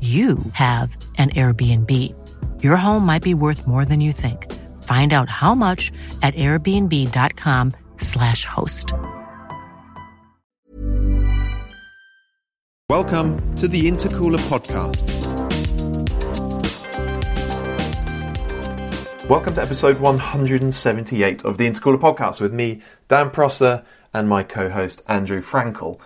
you have an Airbnb. Your home might be worth more than you think. Find out how much at airbnb.com/slash host. Welcome to the Intercooler Podcast. Welcome to episode 178 of the Intercooler Podcast with me, Dan Prosser, and my co host, Andrew Frankel.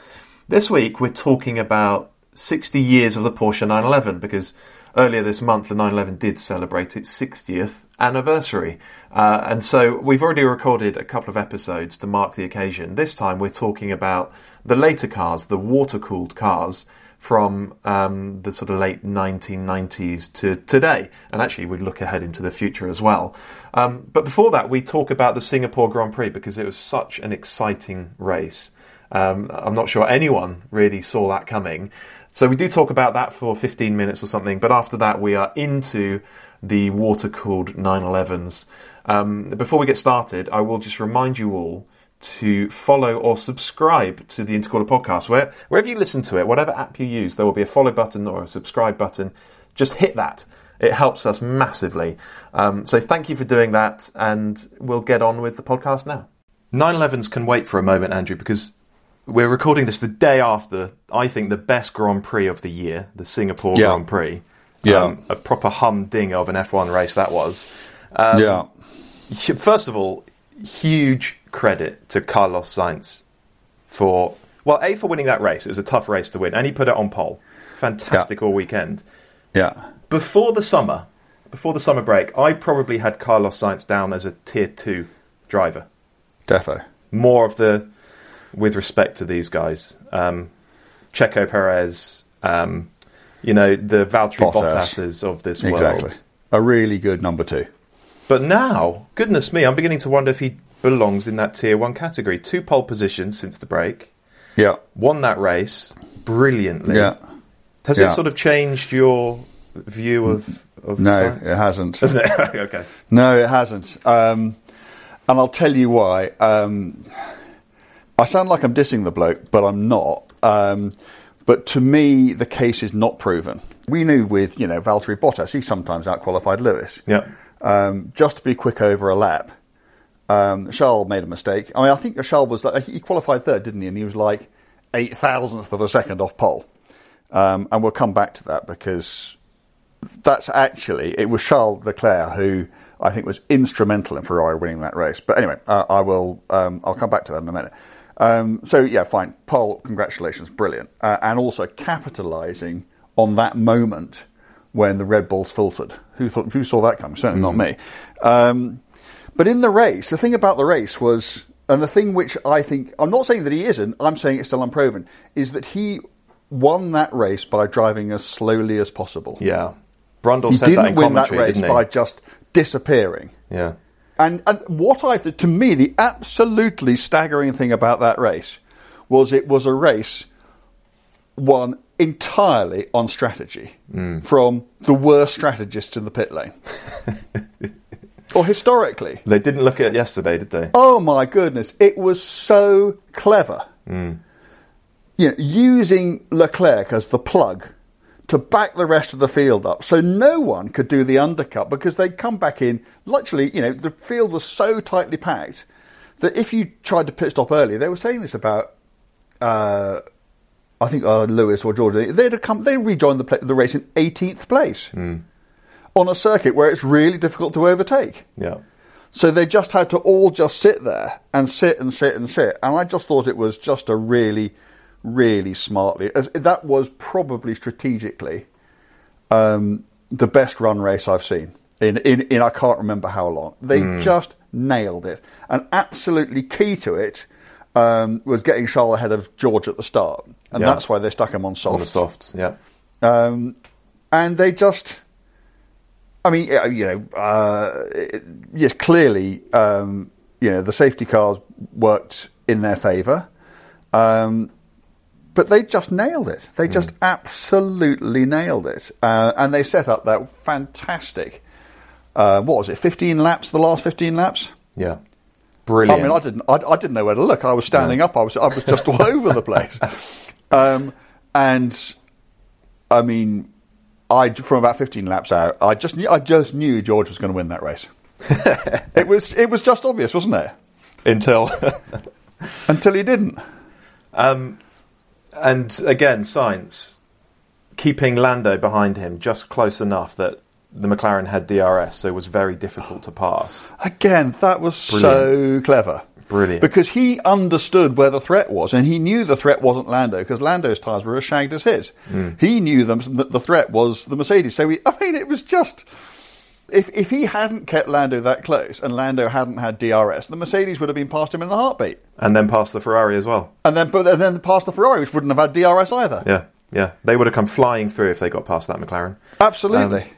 This week, we're talking about 60 years of the Porsche 911 because earlier this month the 911 did celebrate its 60th anniversary. Uh, and so we've already recorded a couple of episodes to mark the occasion. This time we're talking about the later cars, the water cooled cars from um, the sort of late 1990s to today. And actually, we look ahead into the future as well. Um, but before that, we talk about the Singapore Grand Prix because it was such an exciting race. Um, I'm not sure anyone really saw that coming. So we do talk about that for 15 minutes or something, but after that we are into the water cooled 911s. Um, before we get started, I will just remind you all to follow or subscribe to the Intercooler podcast. Where, wherever you listen to it, whatever app you use, there will be a follow button or a subscribe button. Just hit that. It helps us massively. Um, so thank you for doing that, and we'll get on with the podcast now. 911s can wait for a moment, Andrew, because we're recording this the day after, I think, the best Grand Prix of the year, the Singapore Yeah. Grand Prix. Yeah. Um, a proper humding of an F1 race that was. Um, yeah. First of all, huge credit to Carlos Sainz for, well, A, for winning that race. It was a tough race to win, and he put it on pole. Fantastic all weekend. Yeah. Before the summer, before the summer break, I probably had Carlos Sainz down as a tier two driver. Defo. More of the, with respect to these guys, um, Checo Perez, um, you know, the Valtteri Bottas. Bottases of this Exactly. world. A really good number two. But now, goodness me, I'm beginning to wonder if he belongs in that tier one category. Two pole positions since the break, Yeah. won that race brilliantly. Yeah. Has Yeah. it sort of changed your view of of No, Sainz? it hasn't. Hasn't it? okay. No, it hasn't. Um, and I'll tell you why. Um, I sound like I'm dissing the bloke, but I'm not. Um, but to me, the case is not proven. We knew with, you know, Valtteri Bottas, he sometimes outqualified Lewis. Yeah. Um, just to be quick over a lap, um, Charles made a mistake. I mean, I think Charles was like, he qualified third, didn't he? And he was like eight thousandth of a second off pole. Um, and we'll come back to that because that's actually it was Charles Leclerc who I think was instrumental in Ferrari winning that race. But anyway, uh, I will um, I'll come back to that in a minute. Um, so yeah, fine. Paul, congratulations, brilliant, uh, and also capitalising on that moment when the Red Bulls filtered. Who thought, who saw that coming? Certainly not me. Um, but in the race, the thing about the race was, and the thing which I think I'm not saying that he isn't. I'm saying it's still unproven. Is that he won that race by driving as slowly as possible. Yeah. Brundle He said that didn't in win that race by just disappearing. Yeah. And, and what I to me the absolutely staggering thing about that race was it was a race won entirely on strategy mm. from the worst strategist in the pit lane. or historically. They didn't look at it yesterday, did they? Oh my goodness, it was so clever. Mm. You know, using Leclerc as the plug to back the rest of the field up, so no one could do the undercut because they'd come back in. Literally, you know, the field was so tightly packed that if you tried to pit stop early, they were saying this about. Uh, I think uh, Lewis or Jordan, they'd have come, they rejoined the, the race in 18th place on a circuit where it's really difficult to overtake. Yeah. So they just had to all just sit there and sit and sit and sit. And I just thought it was just a really, really smartly. As, that was probably strategically um, the best run race I've seen in, in, in I can't remember how long. They just nailed it. And absolutely key to it um, was getting Charles ahead of George at the start. And Yeah. that's why they stuck him on softs. On the softs, yeah. Um, and they just, I mean, you know, uh, it- yes, clearly, um, you know, the safety cars worked in their favour, um, but they just nailed it. They just absolutely nailed it, uh, and they set up that fantastic. Uh, what was it? Fifteen laps. The last fifteen laps. Yeah. Brilliant. I mean, I didn't, I, I didn't know where to look. I was standing up. I was, I was just all over the place. Um, and I mean, I from about 15 laps out, I just, knew, I just knew George was going to win that race. it was, it was just obvious, wasn't it? Until. Until he didn't. and again, Sainz. Keeping Lando behind him just close enough that the McLaren had DRS, so it was very difficult to pass. Again, that was so clever. Brilliant. Because he understood where the threat was, and he knew the threat wasn't Lando, because Lando's tyres were as shagged as his. Hmm. He knew them, that the threat was the Mercedes. So, he, I mean, it was just. If, if he hadn't kept Lando that close and Lando hadn't had DRS, the Mercedes would have been past him in a heartbeat. And then past the Ferrari as well. And then, but and then past the Ferrari, which wouldn't have had DRS either. Yeah, yeah. They would have come flying through if they got past that McLaren. Absolutely. Um,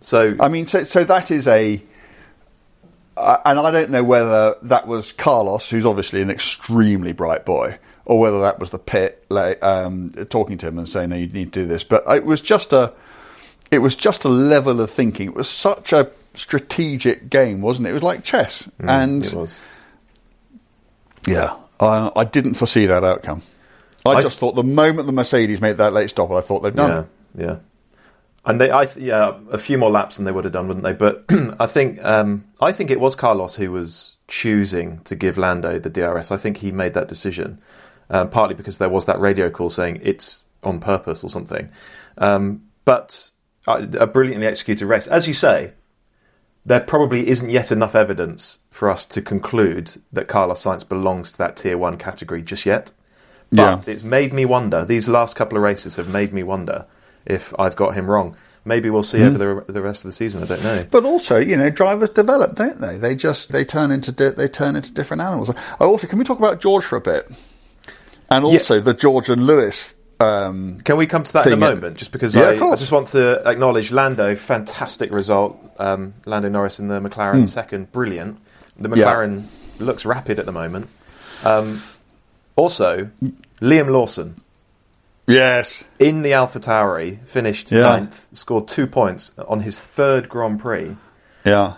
So, I mean, so so that is a, uh, and I don't know whether that was Carlos, who's obviously an extremely bright boy, or whether that was the pit like, um, talking to him and saying, "No, you need to do this." But it was just a, it was just a level of thinking. It was such a strategic game, wasn't it? It was like chess, and Mm, was. yeah, I, I didn't foresee that outcome. I, I- just thought the moment the Mercedes made that late stop, I thought they've done. Yeah, yeah. And they, I, yeah, a few more laps than they would have done, wouldn't they? But I think, um, I think it was Carlos who was choosing to give Lando the DRS. I think he made that decision, um, partly because there was that radio call saying it's on purpose or something. Um, but Uh, a brilliantly executed race, as you say. There probably isn't yet enough evidence for us to conclude that Carlos Sainz belongs to that tier one category just yet. But Yeah. it's made me wonder. These last couple of races have made me wonder if I've got him wrong. Maybe we'll see hmm. over the the rest of the season. I don't know. But also, you know, drivers develop, don't they? They just they turn into di- they turn into different animals. Oh, also, can we talk about George for a bit? And also the George and Lewis. Um, Can we come to that in a moment? Just because Yeah, I. I just want to acknowledge Lando, fantastic result. Um, Lando Norris in the McLaren second, brilliant. The Hmm. Yeah. McLaren looks rapid at the moment. Um, also, Liam Lawson yes, in the Alpha Tauri finished Yeah. ninth, scored two points on his third Grand Prix. yeah,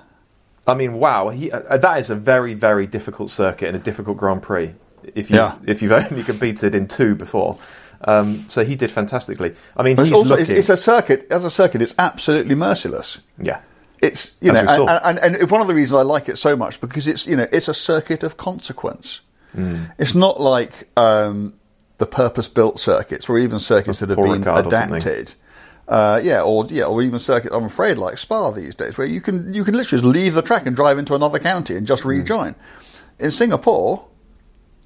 I mean, wow, he, uh, that is a very, very difficult circuit and a difficult Grand Prix. If you Yeah. if you've only competed in two before, um, so he did fantastically. I mean, he's also it's, looking, it's a circuit. As a circuit, it's absolutely merciless. yeah, It's you As know, and, and, and one of the reasons I like it so much because it's you know it's a circuit of consequence. Mm. It's not like um, the purpose-built circuits or even circuits that have been Ricard adapted. Uh, yeah, or yeah, or even circuits. I'm afraid like Spa these days, where you can you can literally just leave the track and drive into another county and just Mm. rejoin. In Singapore,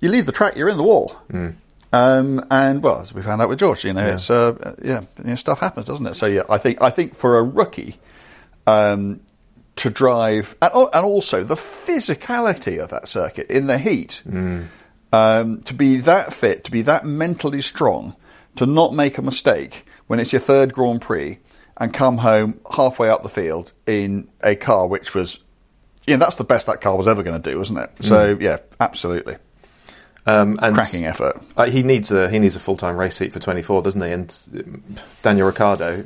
you leave the track, you're in the wall. Mm. Um, and well, as we found out with George, you know, it's uh, yeah, you know, stuff happens, doesn't it? So yeah, I think I think for a rookie um, to drive, and, and also the physicality of that circuit in the heat, um, to be that fit, to be that mentally strong, to not make a mistake when it's your third Grand Prix, and come home halfway up the field in a car which was, you know, that's the best that car was ever going to do, wasn't it? So yeah, absolutely. Um, and Cracking effort. uh, he needs a he needs a full time race seat for 24, doesn't he? And um, Daniel Ricciardo,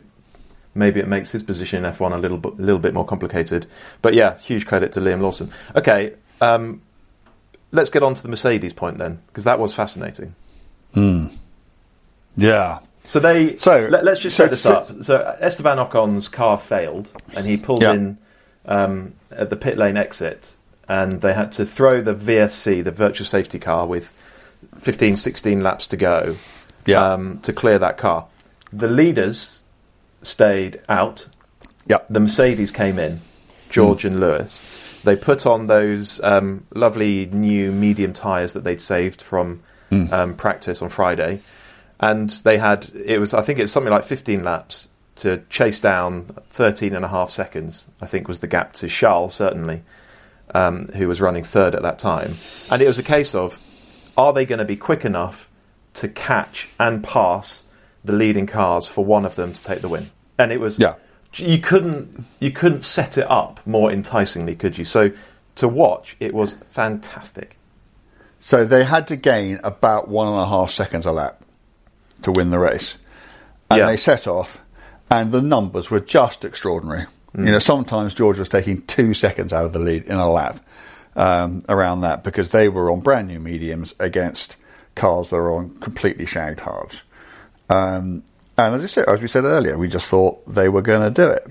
maybe it makes his position in F1 a little bit, little bit more complicated. But yeah, huge credit to Liam Lawson. Okay, um, let's get on to the Mercedes point then, because that was fascinating. Hmm. Yeah. So they. So- let, us just so- set this so- up. So Esteban Ocon's car failed, and he pulled Yeah. in um, at the pit lane exit, and they had to throw the VSC, the virtual safety car, with 15, 16 laps to go, Yeah. um, to clear that car. The leaders stayed out. Yep. The Mercedes came in, George and Lewis. They put on those um, lovely new medium tyres that they'd saved from um, practice on Friday, and they had it was I think it's something like 15 laps to chase down 13 and a half seconds. I think was the gap to Charles certainly, um, who was running third at that time, and it was a case of are they going to be quick enough to catch and pass the leading cars for one of them to take the win? And it was Yeah. you couldn't you couldn't set it up more enticingly, could you? So to watch, it was fantastic. So they had to gain about one and a half seconds a lap to win the race. And Yeah. they set off, and the numbers were just extraordinary. You know, sometimes George was taking two seconds out of the lead in a lap um, around that because they were on brand new mediums against cars that were on completely shagged hards. Um, and as, said, as we said earlier, we just thought they were going to do it.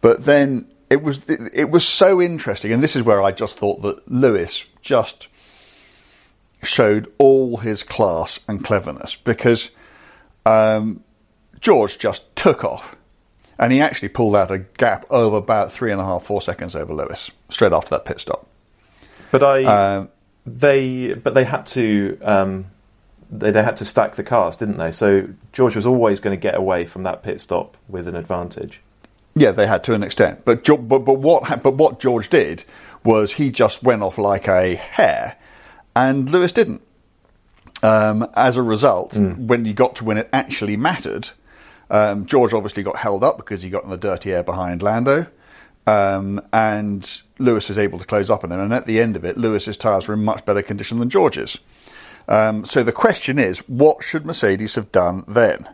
But then it was it, it was so interesting, and this is where I just thought that Lewis just showed all his class and cleverness because um, George just took off, and he actually pulled out a gap of about three and a half, four seconds over Lewis straight after that pit stop. But I Um, they but they had to um, they they had to stack the cars, didn't they? So George was always going to get away from that pit stop with an advantage. Yeah, they had to an extent, but but but what but what George did was he just went off like a hare, and Lewis didn't. Um, as a result, when you got to when it actually mattered, um, George obviously got held up because he got in the dirty air behind Lando, um, and Lewis was able to close up on him. And at the end of it, Lewis's tyres were in much better condition than George's. Um, so the question is, what should Mercedes have done then?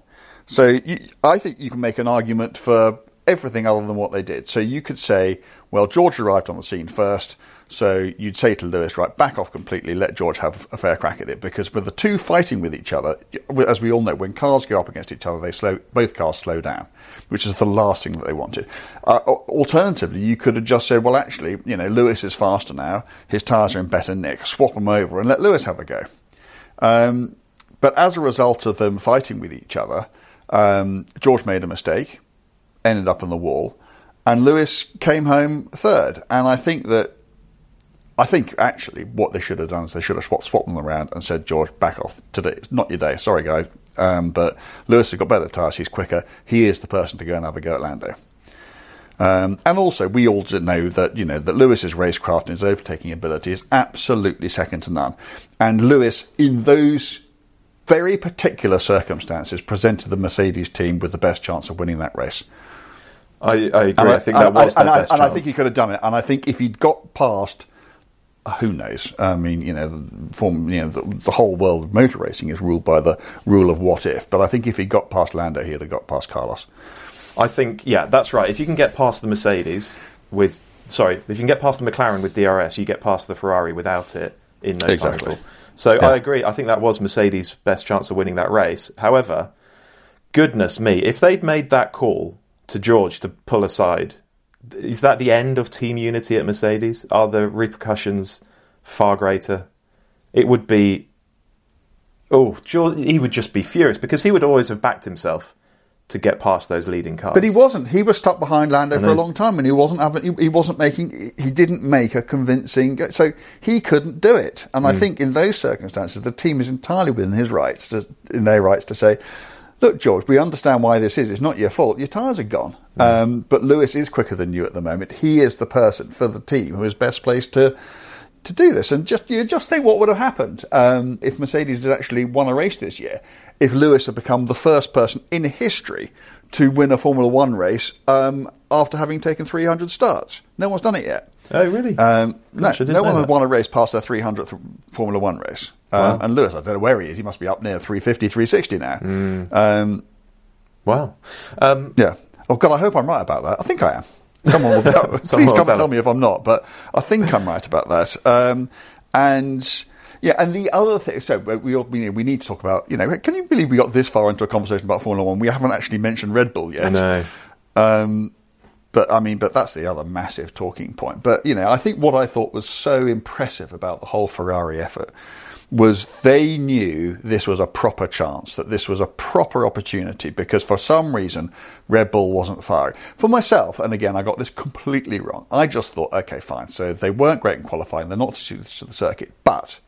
So you, I think you can make an argument for everything other than what they did. So you could say, well, George arrived on the scene first, so you'd say to Lewis, right, back off completely, let George have a fair crack at it, because with the two fighting with each other, as we all know, when cars go up against each other, they slow, both cars slow down, which is the last thing that they wanted. Uh, alternatively, you could have just said, well, actually, you know, Lewis is faster now, his tyres are in better nick, swap them over and let Lewis have a go. Um, but as a result of them fighting with each other, um, George made a mistake, ended up on the wall, and Lewis came home third. And I think that, I think actually what they should have done is they should have swapped, swapped them around and said, George, back off today. It's not your day. Sorry, guys. Um, but Lewis has got better tyres. He's quicker. He is the person to go and have a go at Lando. Um, and also, we all know that you know that Lewis's racecraft and his overtaking ability is absolutely second to none. And Lewis, in those very particular circumstances, presented the Mercedes team with the best chance of winning that race. I, I agree. And I, think that and was and their I, best and chance. I think he could have done it. And I think if he'd got past, Uh, who knows? I mean, you know, the form, you know, the, the whole world of motor racing is ruled by the rule of what if. But I think if he got past Lando, he'd have got past Carlos. I think, yeah, that's right. If you can get past the Mercedes with, sorry, if you can get past the McLaren with DRS, you get past the Ferrari without it in no Exactly. time at all. So Yeah. I agree. I think that was Mercedes' best chance of winning that race. However, goodness me, if they'd made that call to George to pull aside, is that the end of team unity at Mercedes? Are the repercussions far greater? It would be. Oh, George, he would just be furious because he would always have backed himself to get past those leading cars. But he wasn't. He was stuck behind Lando for a long time, and he wasn't having. He, he wasn't making. He didn't make a convincing. So he couldn't do it. And I hmm. think in those circumstances, the team is entirely within his rights, to, in their rights, to say, "Look, George, we understand why this is. It's not your fault. Your tyres are gone. Um, but Lewis is quicker than you at the moment. He is the person for the team who is best placed to." To do this, and just you just think what would have happened um, if Mercedes had actually won a race this year, if Lewis had become the first person in history to win a Formula One race um, after having taken 300 starts. No one's done it yet. Oh, really? Um, no, Gosh, no one that. won a race past their 300th Formula One race. Um, Wow. And Lewis, I don't know where he is. He must be up near 350, 360 now. Hmm. Um, wow. Um, yeah. Oh God, I hope I'm right about that. I think I am. Someone will tell, please Someone will come tell and tell us. me if I'm not, but I think I'm right about that. Um, and yeah, and the other thing, so we all- we, we need to talk about. You know, can you believe we got this far into a conversation about Formula One? We haven't actually mentioned Red Bull yet. I know. Um, but I mean, but that's the other massive talking point. But you know, I think what I thought was so impressive about the whole Ferrari effort was they knew this was a proper chance, that this was a proper opportunity, because for some reason Red Bull wasn't firing. For myself, and again, I got this completely wrong. I just thought, okay, fine. So they weren't great in qualifying; they're not suited to the circuit, but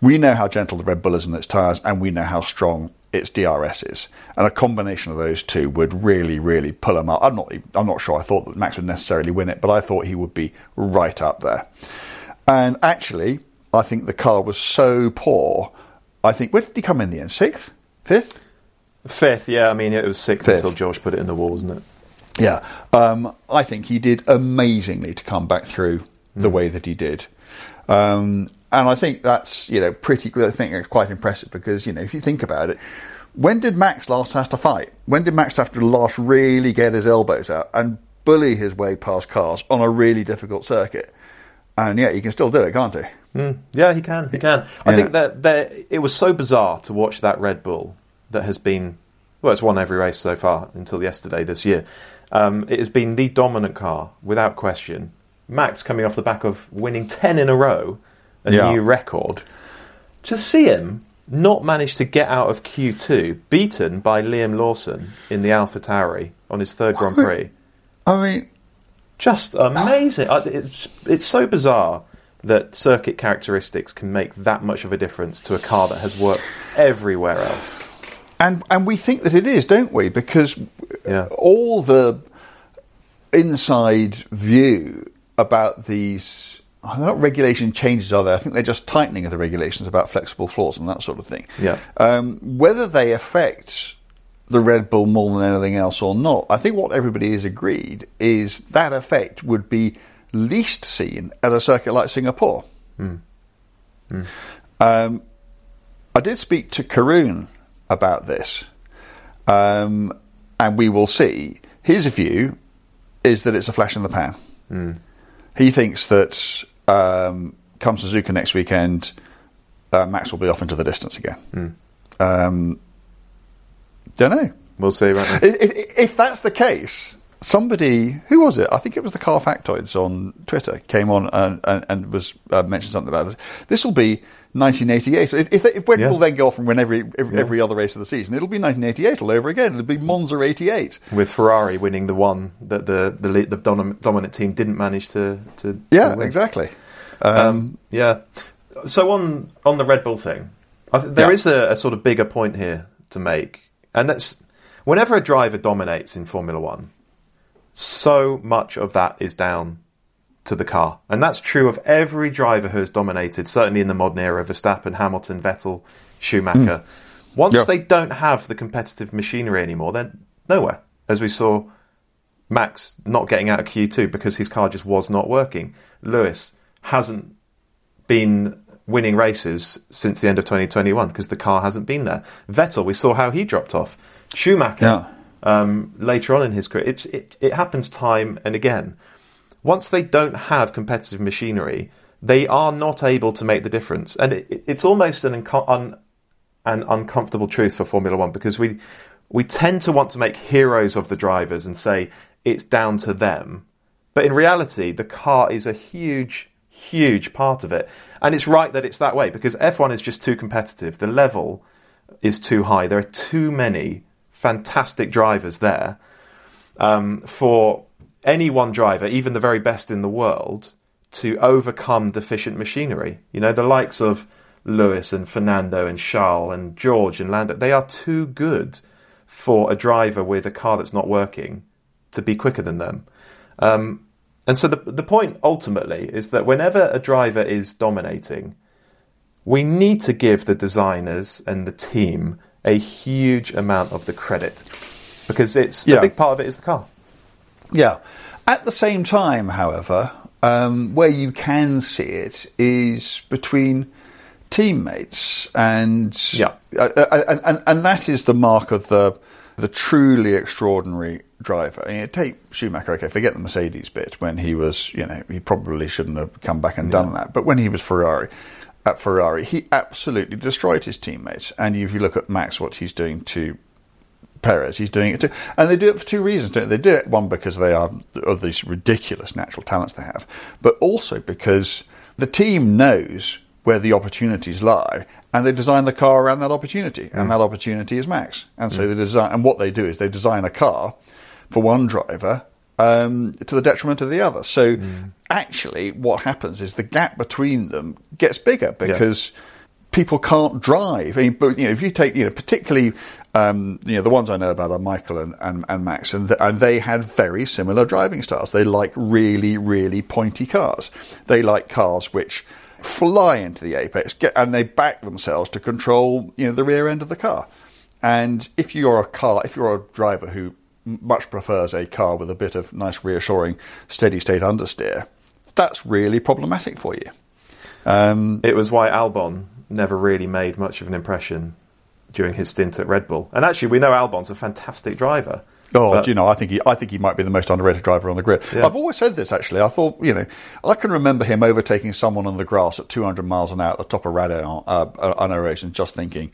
we know how gentle the Red Bull is in its tyres, and we know how strong its DRSs, and a combination of those two would really, really pull them up. I'm not, I'm not sure. I thought that Max would necessarily win it, but I thought he would be right up there. And actually, I think the car was so poor. I think where did he come in the end? Sixth, fifth? Fifth, yeah. I mean, it was sixth Fifth. until George put it in the wall, wasn't it? Yeah, um, I think he did amazingly to come back through the way that he did, um, and I think that's you know pretty. I think it's quite impressive because you know if you think about it, when did Max last have to fight? When did Max have to last really get his elbows out and bully his way past cars on a really difficult circuit? And yeah, he can still do it, can't he? Yeah, he can. He can. I Yeah. think that that it was so bizarre to watch that Red Bull that has been well, it's won every race so far until yesterday this year. Um, it has been the dominant car without question. Max coming off the back of winning ten in a row, a Yeah. new record. To see him not manage to get out of Q two, beaten by Liam Lawson in the Alpha Tauri on his third Grand Prix I mean, just amazing. I- It's, it's so bizarre that circuit characteristics can make that much of a difference to a car that has worked everywhere else. And and we think that it is, don't we? Because Yeah. all the inside view about these they're not regulation changes are they? I think they're just tightening of the regulations about flexible floors and that sort of thing. Yeah. Um, whether they affect the Red Bull more than anything else or not, I think what everybody has agreed is that effect would be least seen at a circuit like Singapore. Um, I did speak to Karun about this, um, and we will see. His view is that it's a flash in the pan. He thinks that um, come Suzuka next weekend, uh, Max will be off into the distance again. Um, don't know. We'll see, won't? If, if, if that's the case, somebody who was it? I think it was the Car Factoids on Twitter came on and, and, and was uh, mentioned something about this. This will be 1988. If, if, if Red Yeah. Bull then go off and win every every, Yeah. every other race of the season, it'll be 1988 all over again. It'll be Monza 88. With Ferrari winning the one that the the, the dominant, dominant team didn't manage to to Yeah, to win. exactly. Um, Um, yeah. So on on the Red Bull thing, I th- there Yeah. is a, a sort of bigger point here to make, and that's whenever a driver dominates in Formula One, so much of that is down to the car, and that's true of every driver who has dominated. Certainly in the modern era, Verstappen, Hamilton, Vettel, Schumacher. Once Yeah. they don't have the competitive machinery anymore, they're nowhere. As we saw Max not getting out of Q2 because his car just was not working. Lewis hasn't been winning races since the end of 2021 because the car hasn't been there. Vettel, we saw how he dropped off. Schumacher, Yeah. um, later on in his career, it, it, it happens time and again. Once they don't have competitive machinery, they are not able to make the difference. And it, it- it's almost an, un, an uncomfortable truth for Formula One because we we tend to want to make heroes of the drivers and say it's down to them. But in reality, the car is a huge, huge part of it. And it's right that it's that way because F1 is just too competitive. The level is too high. There are too many fantastic drivers there um, for any one driver, even the very best in the world, to overcome deficient machinery. You know, the likes of Lewis and Fernando and Charles and George and Lando, they are too good for a driver with a car that's not working to be quicker than them. Um, and so the, the point ultimately is that whenever a driver is dominating, we need to give the designers and the team a huge amount of the credit. because it's Yeah. a big part of it is the car. Yeah. At the same time, however, um, where you can see it is between teammates, and Yeah. uh, uh, and, and, and that is the mark of the the truly extraordinary driver. You know, take Schumacher. Okay, forget the Mercedes bit when he was, you know, he probably shouldn't have come back and done that. But when he was Ferrari. At Ferrari, he absolutely destroyed his teammates. And if you look at Max, what he's doing to Perez. He's doing it too, and they do it for two reasons. Don't they? they do it one because they are of these ridiculous natural talents they have, but also because the team knows where the opportunities lie, and they design the car around that opportunity, and mm. that opportunity is Max. And so mm. they design, and what they do is they design a car for one driver um, to the detriment of the other. So mm. actually, what happens is the gap between them gets bigger because people can't drive. I mean, but you know, if you take, you know, particularly, um, you know, the ones I know about are Michael and, and, and Max, and, th- and they had very similar driving styles. They like really, really pointy cars. They like cars which fly into the apex, get, and they back themselves to control, you know, the rear end of the car. And if you're a car, if you're a driver who much prefers a car with a bit of nice, reassuring, steady state understeer, that's really problematic for you. Um, It was why Albon never really made much of an impression during his stint at Red Bull. And actually, we know Albon's a fantastic driver. Oh, But- do you know? I think he, I think he might be the most underrated driver on the grid. Yeah. I've always said this actually. I thought, you know, I can remember him overtaking someone on the grass at 200 miles an hour at the top of Raidillon uh, on a race, and just thinking,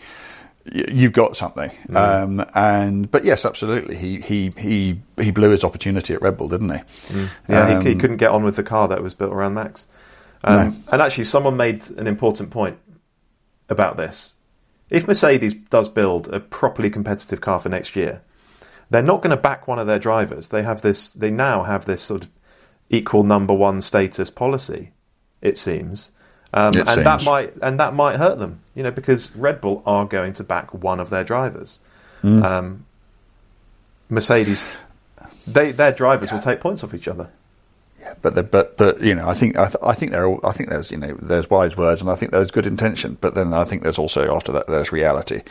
"Y- "You've got something." Mm. Um, and but yes, absolutely, he he he he blew his opportunity at Red Bull, didn't he? Yeah, he, he Um, couldn't get on with the car that was built around Max. Um, And actually, someone made an important point about this. If Mercedes does build a properly competitive car for next year, they're not going to back one of their drivers. They have this. They now have this sort of equal number one status policy. It seems, um, It and that might and that might hurt them. You know, because Red Bull are going to back one of their drivers. Mm. Um, Mercedes, they their drivers will take points off each other. But the, but but you know, I think I, th- I think there are- I think there's you know there's wise words and I think there's good intention, but then I think there's also after that there's reality,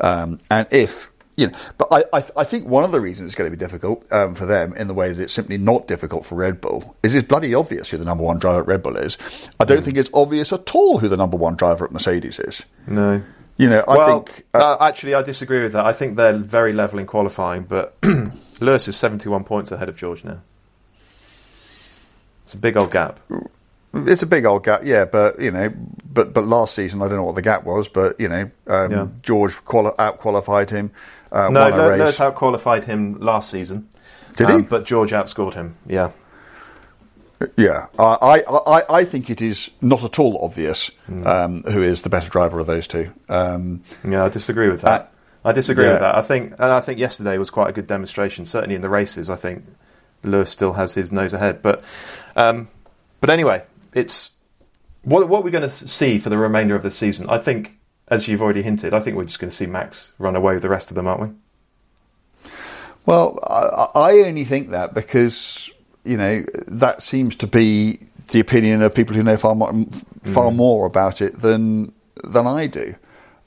um, and if you know, but I, I I think one of the reasons it's going to be difficult um, for them in the way that it's simply not difficult for Red Bull is it's bloody obvious who the number one driver at Red Bull is. I don't think it's obvious at all who the number one driver at Mercedes is. No. You know, I well, think uh, uh, actually, I disagree with that. I think they're very level in qualifying, but Lewis is 71 points ahead of George now. It's a big old gap. It's a big old gap, yeah. But you know, but but last season I don't know what the gap was, but you know, um, Yeah. George quali- out qualified him. Uh, no, Le- Lewis out qualified him last season. Did he? But George outscored him. Yeah. Yeah, I, I I I think it is not at all obvious Hmm. um, who is the better driver of those two. Um, Yeah, I disagree with that. Uh, I disagree yeah. with that. I think, and I think yesterday was quite a good demonstration. Certainly in the races, I think Lewis still has his nose ahead. But, um, but anyway, it's what what we're going to see for the remainder of the season. I think, as you've already hinted, I think we're just going to see Max run away with the rest of them, aren't we? well, I, I only think that because you know that seems to be the opinion of people who know far more, far Mm. more about it than than I do.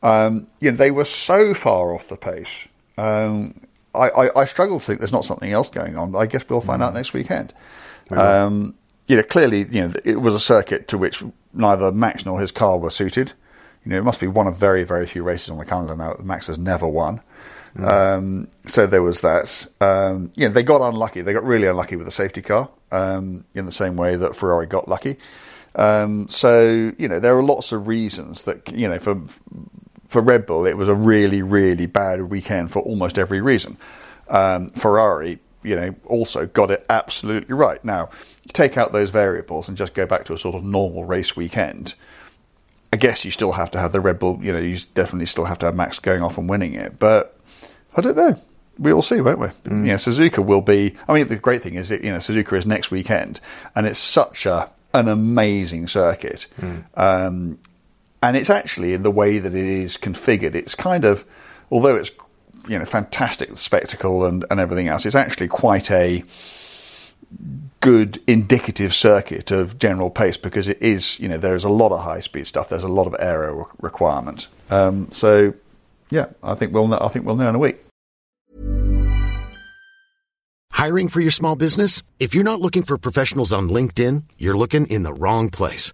Um, you know, they were so far off the pace. Um, I, I, I struggle to think there's not something else going on. I guess we'll find Mm. out next weekend. Um, you know, clearly, you know, it was a circuit to which neither Max nor his car were suited. You know, it must be one of very, very few races on the calendar now that Max has never won. Um, so there was that. Um, you know, they got unlucky. They got really unlucky with the safety car um, in the same way that Ferrari got lucky. Um, so you know, there are lots of reasons that you know for for Red Bull it was a really, really bad weekend for almost every reason. Um, Ferrari, you know, also got it absolutely right. Now, take out those variables and just go back to a sort of normal race weekend. I guess you still have to have the Red Bull. You know, you definitely still have to have Max going off and winning it. But I don't know. We'll see, won't we? You know, Suzuka will be. I mean, the great thing is that you know Suzuka is next weekend, and it's such a an amazing circuit. Um, and it's actually in the way that it is configured. It's kind of, although it's you know fantastic spectacle and, and everything else, it's actually quite a good indicative circuit of general pace because it is you know there is a lot of high speed stuff. There's a lot of aero re- requirement. Um, so yeah, I think we'll I think we'll know in a week. Hiring for your small business? If you're not looking for professionals on LinkedIn, you're looking in the wrong place.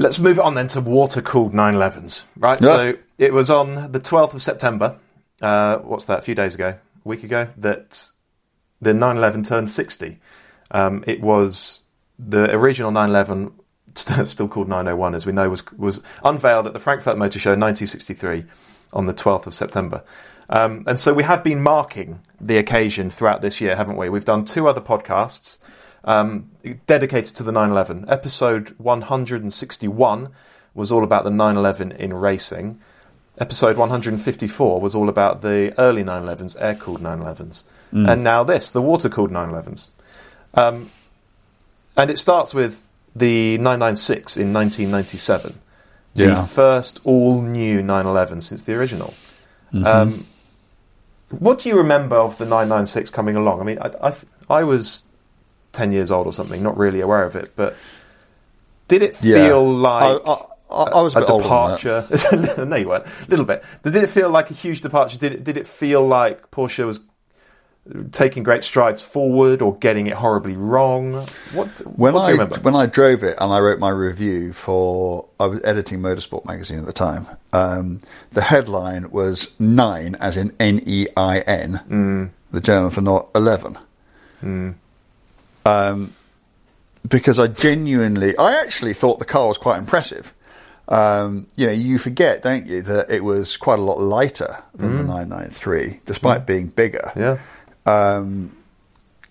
Let's move on then to water cooled 911s. Right, Yeah. so it was on the 12th of September. Uh, what's that? A few days ago, a week ago, that the 911 turned 60. Um, it was the original 911, still called 901, as we know, was was unveiled at the Frankfurt Motor Show in 1963 on the 12th of September. Um, and so we have been marking the occasion throughout this year, haven't we? We've done two other podcasts um, dedicated to the 911. Episode 161 was all about the 911 in racing. Episode 154 was all about the early 911s, air cooled 911s. And now this, the water cooled 911s. Um, and it starts with the 996 in 1997, the Yeah. first all new 911 since the original. Um, what do you remember of the 996 coming along? I mean, I, I, I was 10 years old or something, not really aware of it, but did it Yeah. feel like I, I, I was a, a bit older than that. departure? no, you weren't. A little bit. Did it feel like a huge departure? Did it, did it feel like Porsche was taking great strides forward or getting it horribly wrong? What, When what do I remember? when I drove it and I wrote my review for I was editing Motorsport magazine at the time. Um, the headline was nine, as in N E I N, Mm. the German for not eleven. Um, because I genuinely, I actually thought the car was quite impressive. Um, you know, you forget, don't you, that it was quite a lot lighter than the 993, despite being bigger Mm. yeah. um,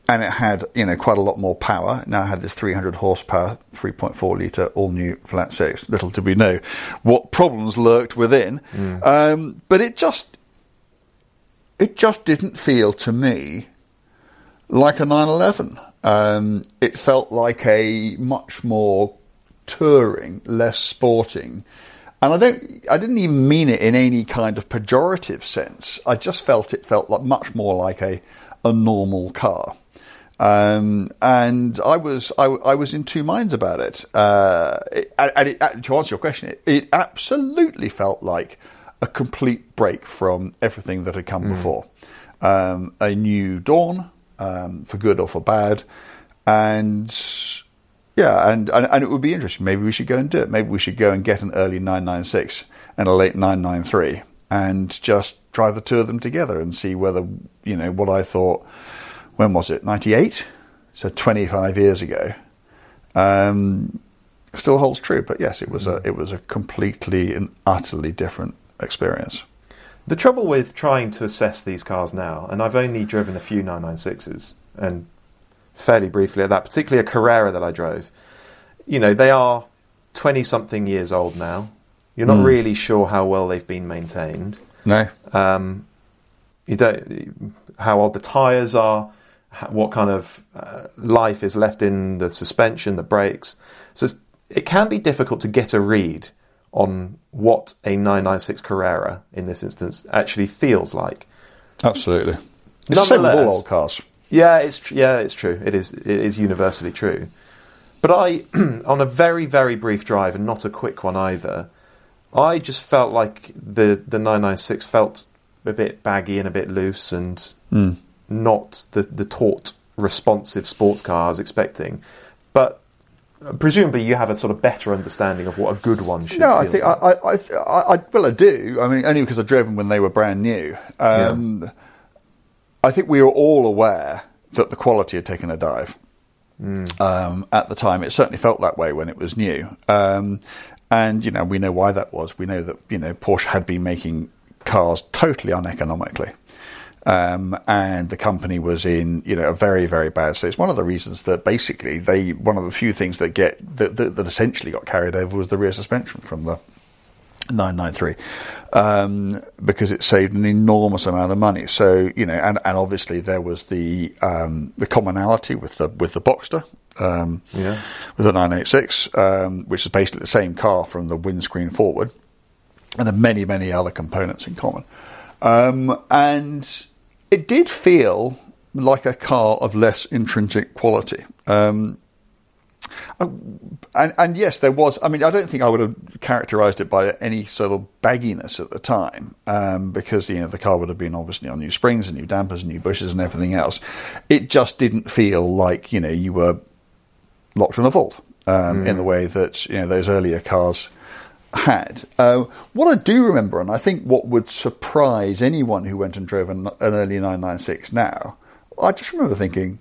and it had you know quite a lot more power. It now had this 300 horsepower, 3.4 liter all new flat six. Little did we know what problems lurked within, um, but it just it just didn't feel to me like a 911. Um, it felt like a much more touring, less sporting. And I don't, I didn't even mean it in any kind of pejorative sense. I just felt it felt like much more like a, a normal car. Um, and I was, I, I was in two minds about it. Uh, it and it, to answer your question, it, it absolutely felt like a complete break from everything that had come before. Um, a new dawn, um, for good or for bad, and yeah, and, and and it would be interesting. Maybe we should go and do it. Maybe we should go and get an early 996 and a late 993, and just drive the two of them together and see whether you know what I thought. When was it? 98, so 25 years ago. Um, still holds true, but yes, it was a it was a completely and utterly different experience. The trouble with trying to assess these cars now, and I've only driven a few 996s, and fairly briefly at that, particularly a Carrera that I drove, you know, they are 20 something years old now. You're not really sure how well they've been maintained. No, Um, you don't how old the tyres are, what kind of uh, life is left in the suspension, the brakes. So it's, it can be difficult to get a read on what a 996 Carrera, in this instance, actually feels like. absolutely. It's the same with all old cars. Yeah, it's tr- yeah, it's true. It is it is universally true. But I, on a very very brief drive and not a quick one either, I just felt like the the 996 felt a bit baggy and a bit loose and hmm. not the the taut responsive sports car I was expecting. But presumably you have a sort of better understanding of what a good one should be. No, I think like. I, I, I, I, well, I do. I mean, only because I drove them when they were brand new. Um, I think we were all aware that the quality had taken a dive. um, at the time. It certainly felt that way when it was new. Um, and, you know, we know why that was. We know that, you know, Porsche had been making cars totally uneconomically. Um, and the company was in, you know, a very, very bad state. It's one of the reasons that basically they, one of the few things that get, that, that, that essentially got carried over was the rear suspension from the 993 um, because it saved an enormous amount of money. So you know, and, and obviously there was the um, the commonality with the with the Boxster. Um, Yeah. with the 986, um, which is basically the same car from the windscreen forward, and then many, many other components in common. Um, and it did feel like a car of less intrinsic quality. Um, and, and yes, there was. I mean, I don't think I would have characterised it by any sort of bagginess at the time, um, because you know the car would have been obviously on new springs and new dampers and new bushes and everything else. It just didn't feel like you know you were locked in a vault um, in the way that you know those earlier cars had. Uh, what I do remember, and I think what would surprise anyone who went and drove an, an early 996 now, I just remember thinking,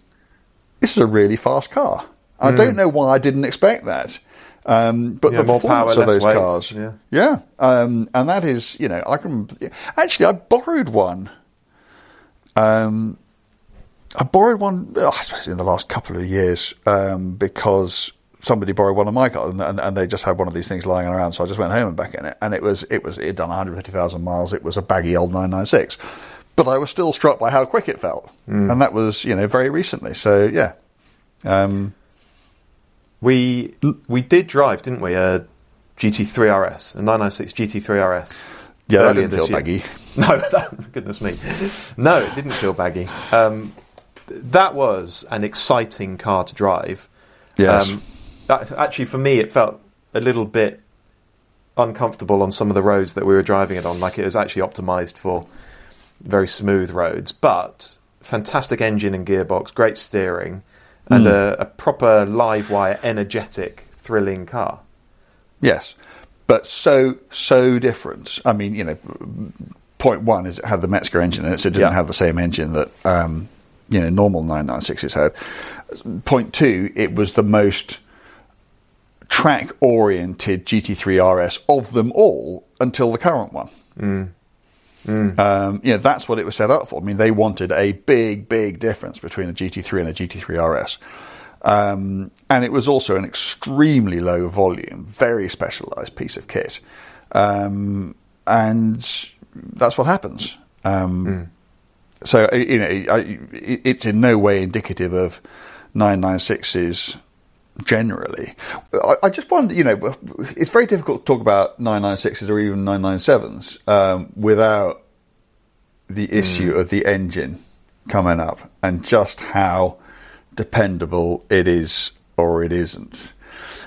this is a really fast car. I don't know why I didn't expect that. Um, but Yeah, the more performance power, of those weight, cars, yeah. yeah, um, and that is, you know, I can actually I borrowed one. Um, I borrowed one, oh, I suppose, in the last couple of years um, because somebody borrowed one of my cars, and, and, and they just had one of these things lying around. So I just went home and back in it, and it was it was it had done 150,000 miles. It was a baggy old 996, but I was still struck by how quick it felt, and that was you know very recently. So yeah, um, We we did drive, didn't we? A GT3 RS, a 996 GT3 RS. yeah, that didn't feel year. baggy. No, that, goodness me. No, it didn't feel baggy. Um, that was an exciting car to drive. Yes. Um, that, actually, for me, it felt a little bit uncomfortable on some of the roads that we were driving it on. Like it was actually optimized for very smooth roads, but fantastic engine and gearbox, great steering, and a, a proper live wire, energetic, thrilling car. Yes, but so so different. I mean, you know, point one is it had the Mezger engine in it, so it didn't Yeah. have the same engine that um, you know normal 996s had. Point two, it was the most track oriented GT3 RS of them all until the current one. Um, you know, that's what it was set up for. I mean, they wanted a big, big difference between a GT3 and a GT3 RS. Um, and it was also an extremely low volume, very specialized piece of kit. Um, and that's what happens. Um, So, uh, you know, I, it's in no way indicative of 996s generally. I, I just wonder, you know, it's very difficult to talk about 996s or even 997s um, without the issue of the engine coming up and just how dependable it is or it isn't.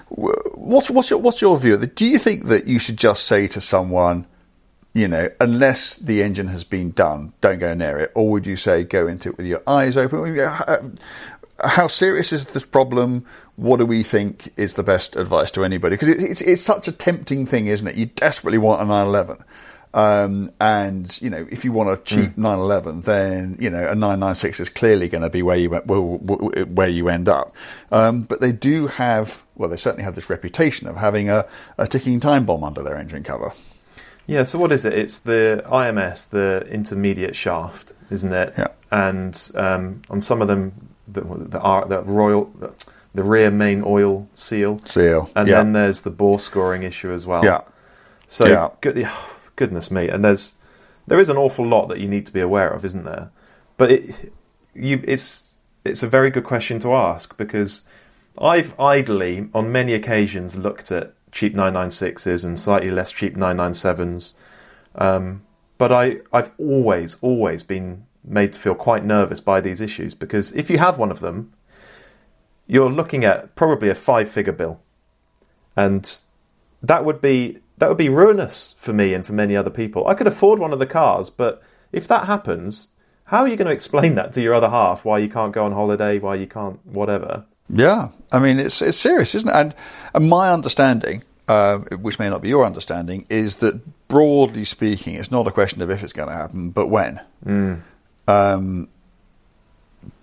What's what's your what's your view? Do you think that you should just say to someone, you know, unless the engine has been done, don't go near it, or would you say go into it with your eyes open? How, serious is this problem? What do we think is the best advice to anybody? Because it, it's it's such a tempting thing, isn't it? You desperately want a 911. Um, and you know, if you want a cheap 911, then you know a 996 is clearly going to be where you where, where you end up. Um, but they do have, well, they certainly have this reputation of having a, a ticking time bomb under their engine cover. Yeah, so what is it? It's the IMS, the intermediate shaft, isn't it? Yeah. And um, on some of them, the, the, the royal, the rear main oil seal, Seal, and yeah. then there's the bore scoring issue as well. Yeah. So Yeah. good, goodness me, and there's there is an awful lot that you need to be aware of, isn't there? But it, you, it's it's a very good question to ask because I've idly, on many occasions, looked at cheap 996s and slightly less cheap 997s, um, but I I've always always been made to feel quite nervous by these issues because if you have one of them, you're looking at probably a five-figure bill, and that would be that would be ruinous for me and for many other people. I could afford one of the cars, but if that happens, how are you going to explain that to your other half? Why you can't go on holiday? Why you can't whatever? Yeah, I mean it's it's serious, isn't it? And, and my understanding, uh, which may not be your understanding, is that broadly speaking, it's not a question of if it's going to happen, but when. Um,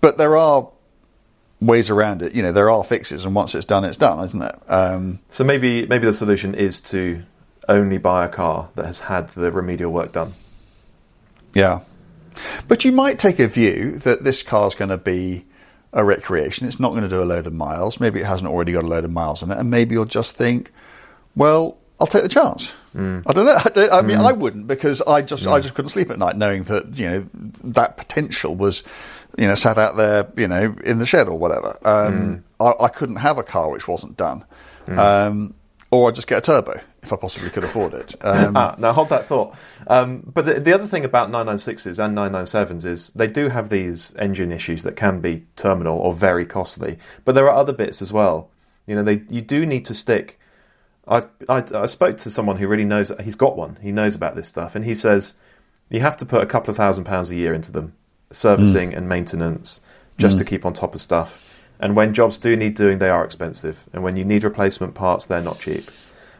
but there are ways around it. You know, there are fixes, and once it's done, it's done, isn't it? Um, So maybe maybe the solution is to only buy a car that has had the remedial work done. yeah. But you might take a view that this car's going to be a recreation. It's not going to do a load of miles. Maybe it hasn't already got a load of miles on it, and maybe you'll just think, well, I'll take the chance. I don't know. I, don't, I mean, I wouldn't because I just I just couldn't sleep at night knowing that you know that potential was you know sat out there you know in the shed or whatever. Um, I, I couldn't have a car which wasn't done, um, or I'd just get a turbo if I possibly could afford it. Um, Ah, now hold that thought. Um, but the, the other thing about 996s and 997s is they do have these engine issues that can be terminal or very costly. But there are other bits as well. You know, they you do need to stick. I, I I spoke to someone who really knows. He's got one. He knows about this stuff, and he says you have to put a couple of thousand pounds a year into them, servicing and maintenance, just to keep on top of stuff. And when jobs do need doing, they are expensive. And when you need replacement parts, they're not cheap.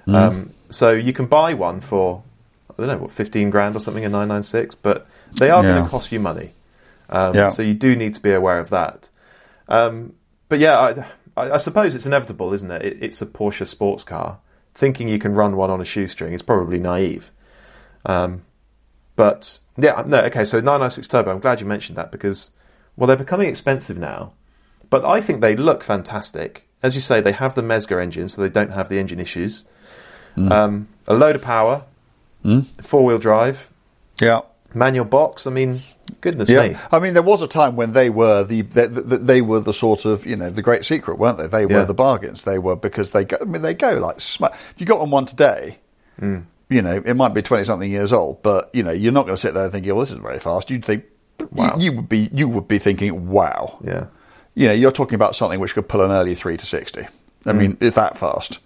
Um, so you can buy one for I don't know what fifteen grand or something a nine nine six, but they are going to cost you money. Um, Yeah. So you do need to be aware of that. Um, but yeah, I, I, I suppose it's inevitable, isn't it? it? It's a Porsche sports car. Thinking you can run one on a shoestring is probably naive. Um, but yeah, no, okay. So 996 Turbo. I'm glad you mentioned that because well, they're becoming expensive now, but I think they look fantastic. As you say, they have the Mezger engine, so they don't have the engine issues. Um, a load of power, four wheel drive, yeah. manual box. I mean, goodness Yeah, me. I mean, there was a time when they were the they, they, they were the sort of you know the great secret, weren't they? They were Yeah. the bargains. They were because they go. I mean, they go like sm- if you got on one today, Mm. you know, it might be twenty something years old, but you know, you're not going to sit there thinking, "Well, this is very fast." You'd think, Wow. you, you would be you would be thinking, "Wow." Yeah. You know, you're talking about something which could pull an early three to sixty. I mean, Mm. it's that fast,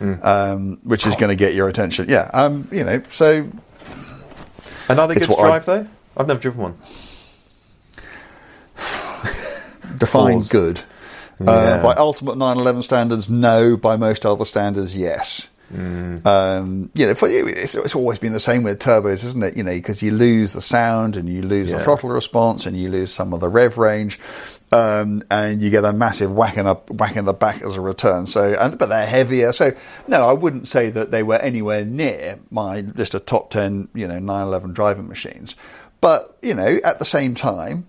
um, which is going to get your attention. Yeah, um, you know, so And are they good to what I- drive though? I've never driven one. define Pause. good. Yeah. Uh, by ultimate 911 standards, no. By most other standards, yes. Um, you know, for you, it's, it's always been the same with turbos, isn't it? You know, because you lose the sound and you lose Yeah. the throttle response and you lose some of the rev range, um, and you get a massive whack in, a, whack in the back as a return. So, and, but they're heavier. So, no, I wouldn't say that they were anywhere near my list of top 10, you know, 911 driving machines. But, you know, at the same time,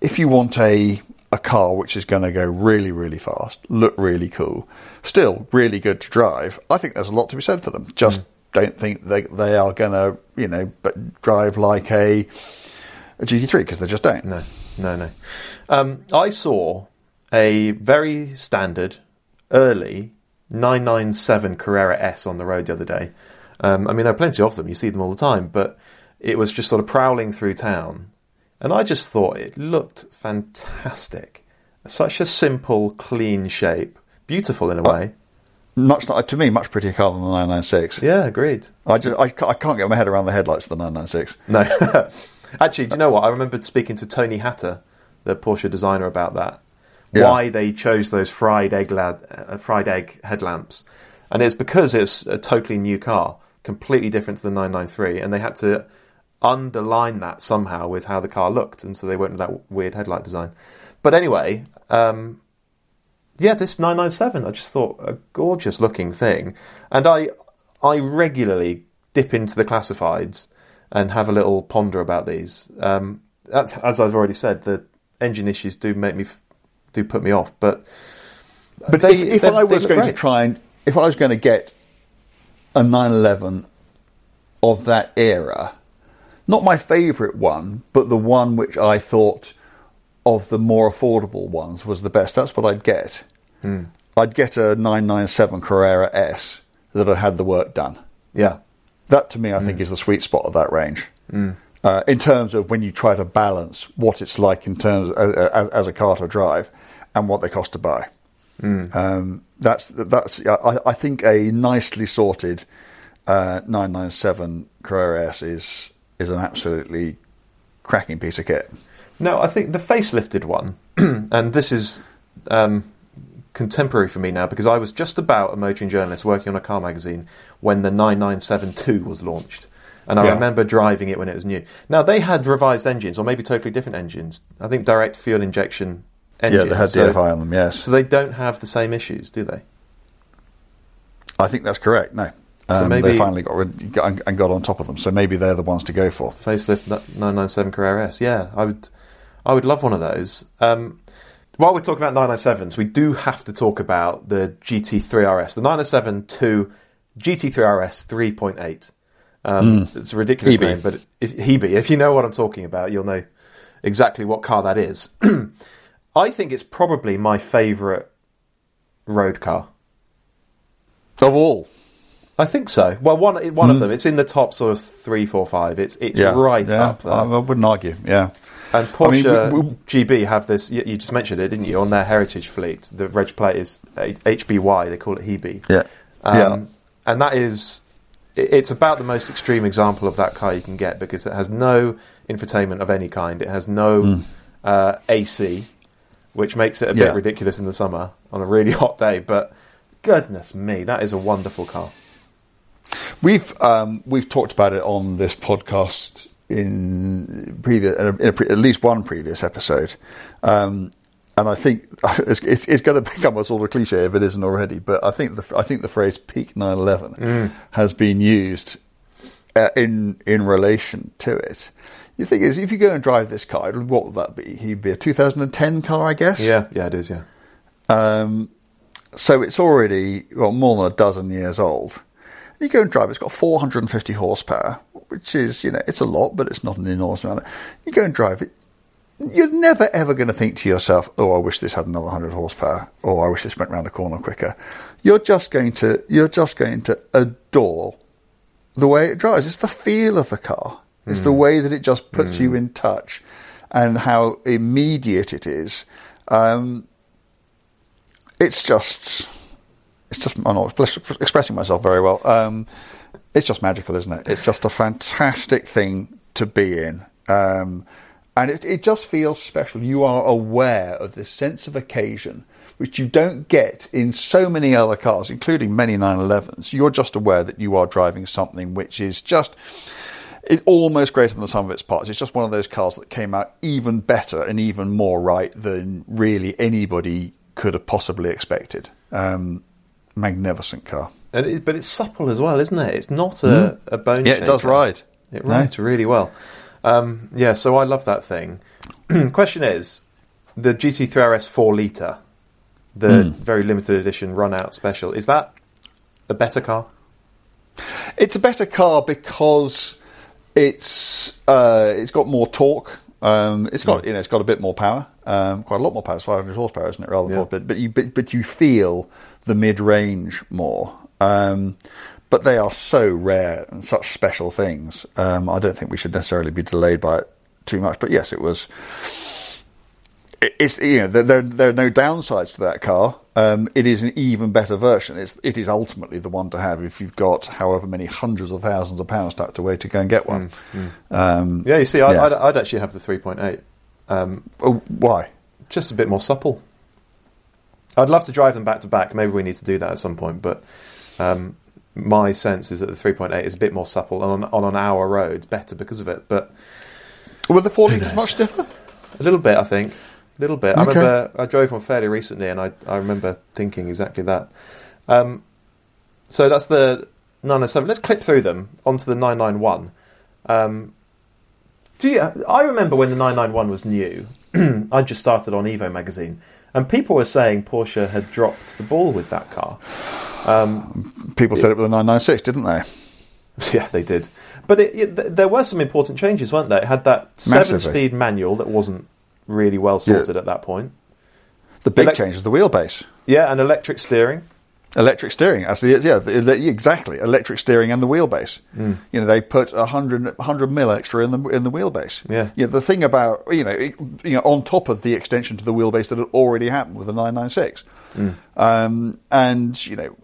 if you want a a car which is going to go really really fast, look really cool, still really good to drive, I think there's a lot to be said for them. Just don't think they they are going to you know but drive like a a GT3 because they just don't. No, no, no. Um, I saw a very standard early 997 Carrera S on the road the other day. Um, I mean, there are plenty of them. You see them all the time, but it was just sort of prowling through town, and I just thought it looked fantastic. Such a simple, clean shape, beautiful in a way. Much to me, much prettier car than the 996. Yeah, agreed. I just I, I can't get my head around the headlights of the 996. No, actually, do you know what? I remembered speaking to Tony Hatter, the Porsche designer, about that. Yeah. Why they chose those fried egg lad, uh, fried egg headlamps, and it's because it's a totally new car, completely different to the 993, and they had to underline that somehow with how the car looked, and so they went with that weird headlight design. But anyway, um, yeah, this 997, I just thought a gorgeous looking thing. And I I regularly dip into the classifieds and have a little ponder about these. Um, that, as I've already said, the engine issues do make me do put me off, but But they- if, if I was going to try and if I was going to get a 911 of that era, not my favourite one, but the one which I thought of the more affordable ones was the best. That's what I'd get. Hmm. I'd get a 997 Carrera S that had had the work done. yeah, That to me, I Hmm. think, is the sweet spot of that range. Uh, in terms of when you try to balance what it's like in terms uh, as, as a car to drive and what they cost to buy. Hmm. Um, that's that's. I, I think a nicely sorted uh, 997 Carrera S is is an absolutely cracking piece of kit. No, I think the facelifted one, and this is um, contemporary for me now because I was just about a motoring journalist working on a car magazine when the 9972 was launched. And I Yeah. remember driving it when it was new. Now, they had revised engines, or maybe totally different engines. I think direct fuel injection engine. Yeah, they had so, DFI on them. Yes, so they don't have the same issues, do they? I think that's correct. No, So um, maybe- they finally got rid, got, and got on top of them. So maybe they're the ones to go for. Facelift 997 Carrera S. Yeah, I would, I would love one of those. Um, while we're talking about 997s, we do have to talk about the GT3 RS, the 997 to GT3 RS 3.8. Um, It's a ridiculous Hebe. name, but if, Hebe, if you know what I'm talking about, you'll know exactly what car that is. I think it's probably my favourite road car. Of all, I think so. Well, one one of them. It's in the top sort of three, four, five. It's it's yeah, right yeah, up there. I, I wouldn't argue. Yeah, And I mean, Porsche we- we- GB have this. You, you just mentioned it, didn't you? On their heritage fleet, the reg plate is HBY. They call it Hebe. yeah, Um, yeah. And that is, it- it's about the most extreme example of that car you can get because it has no infotainment of any kind. It has no uh, AC, which makes it a. Yeah. bit ridiculous in the summer on a really hot day. But goodness me, that is a wonderful car. We've um, we've talked about it on this podcast in previous, in a, in a pre, at least one previous episode, um, and I think it's, it's, it's going to become a sort of cliche if it isn't already. But I think the I think the phrase "peak 911" has been used uh, in in relation to it. The thing is, if you go and drive this car, what would that be? He'd be a 2010 car, I guess. Yeah, yeah, it is. Yeah. Um, so it's already well more than a dozen years old. You go and drive; it's got 450 horsepower, which is you know it's a lot, but it's not an enormous amount. You go and drive it. You're never ever going to think to yourself, "Oh, I wish this had another 100 horsepower," or "I wish this went round a corner quicker." You're just going to you're just going to adore the way it drives. It's the feel of the car. It's the way that it just puts you in touch, and how immediate it is. Um, it's just, it's just. I'm not expressing myself very well. Um, it's just magical, isn't it? It's just a fantastic thing to be in, um, and it, it just feels special. You are aware of this sense of occasion, which you don't get in so many other cars, including many 911s. You're just aware that you are driving something which is just. It's almost greater than the sum of its parts. It's just one of those cars that came out even better and even more right than really anybody could have possibly expected. Um, magnificent car. And it, but it's supple as well, isn't it? It's not a, a bone. Hmm? Yeah, it does ride. It No. rides really well. Um, yeah, so I love that thing. Question is, the GT3 RS 4 litre, the Hmm. very limited edition run out special, is that a better car? It's a better car because it's uh, it's got more torque. Um, it's got you know it's got a bit more power, um, quite a lot more power. It's 500 horsepower, isn't it? Rather than Yeah. four, but but you but, but you feel the mid range more. Um, but they are so rare and such special things. Um, I don't think we should necessarily be delayed by it too much. But yes, it was. it- It's you know there, there are no downsides to that car. Um, it is an even better version. It's it is ultimately the one to have if you've got however many hundreds of thousands of pounds tucked away to go and get one. Um, Yeah, you see, I, Yeah. I'd actually have the 3.8. Um, oh, why? just a bit more supple. I'd love to drive them back to back. Maybe we need to do that at some point. But um, my sense is that the 3.8 is a bit more supple and on, on an hour road, better because of it. But Were the four litres much stiffer? A little bit, I think. A little bit. I remember I drove one fairly recently, and I I remember thinking exactly that. Um, so that's the 997. Let's clip through them onto the 991. Um, do you, I remember when the 991 was new. I just started on Evo magazine, and people were saying Porsche had dropped the ball with that car. Um, people said it with a 996, didn't they? Yeah, they did. But it, it, there were some important changes, weren't there? It had that Massively. seven-speed manual that wasn't really well sorted at that point. The big Elec- change was the wheelbase. Yeah, and electric steering. Electric steering, actually, yeah, the, exactly. Electric steering and the wheelbase. Hmm. You know, they put a hundred hundred mil extra in the in the wheelbase. Yeah. You know, the thing about you know, it, you know, on top of the extension to the wheelbase that had already happened with the 996, Hmm. um, and you know,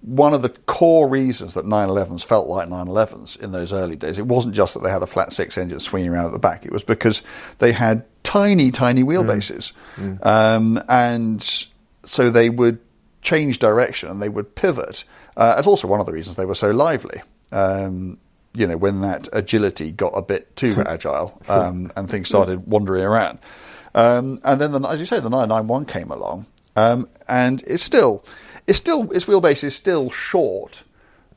one of the core reasons that 911s felt like 911s in those early days, it wasn't just that they had a flat six engine swinging around at the back. It was because they had tiny, tiny wheelbases, um, and so they would change direction and they would pivot. Uh, that's also one of the reasons they were so lively. Um, you know, when that agility got a bit too agile um, and things started wandering around. Um, and then, the, as you say, the 991 came along, um, and it's still, it's still, its wheelbase is still short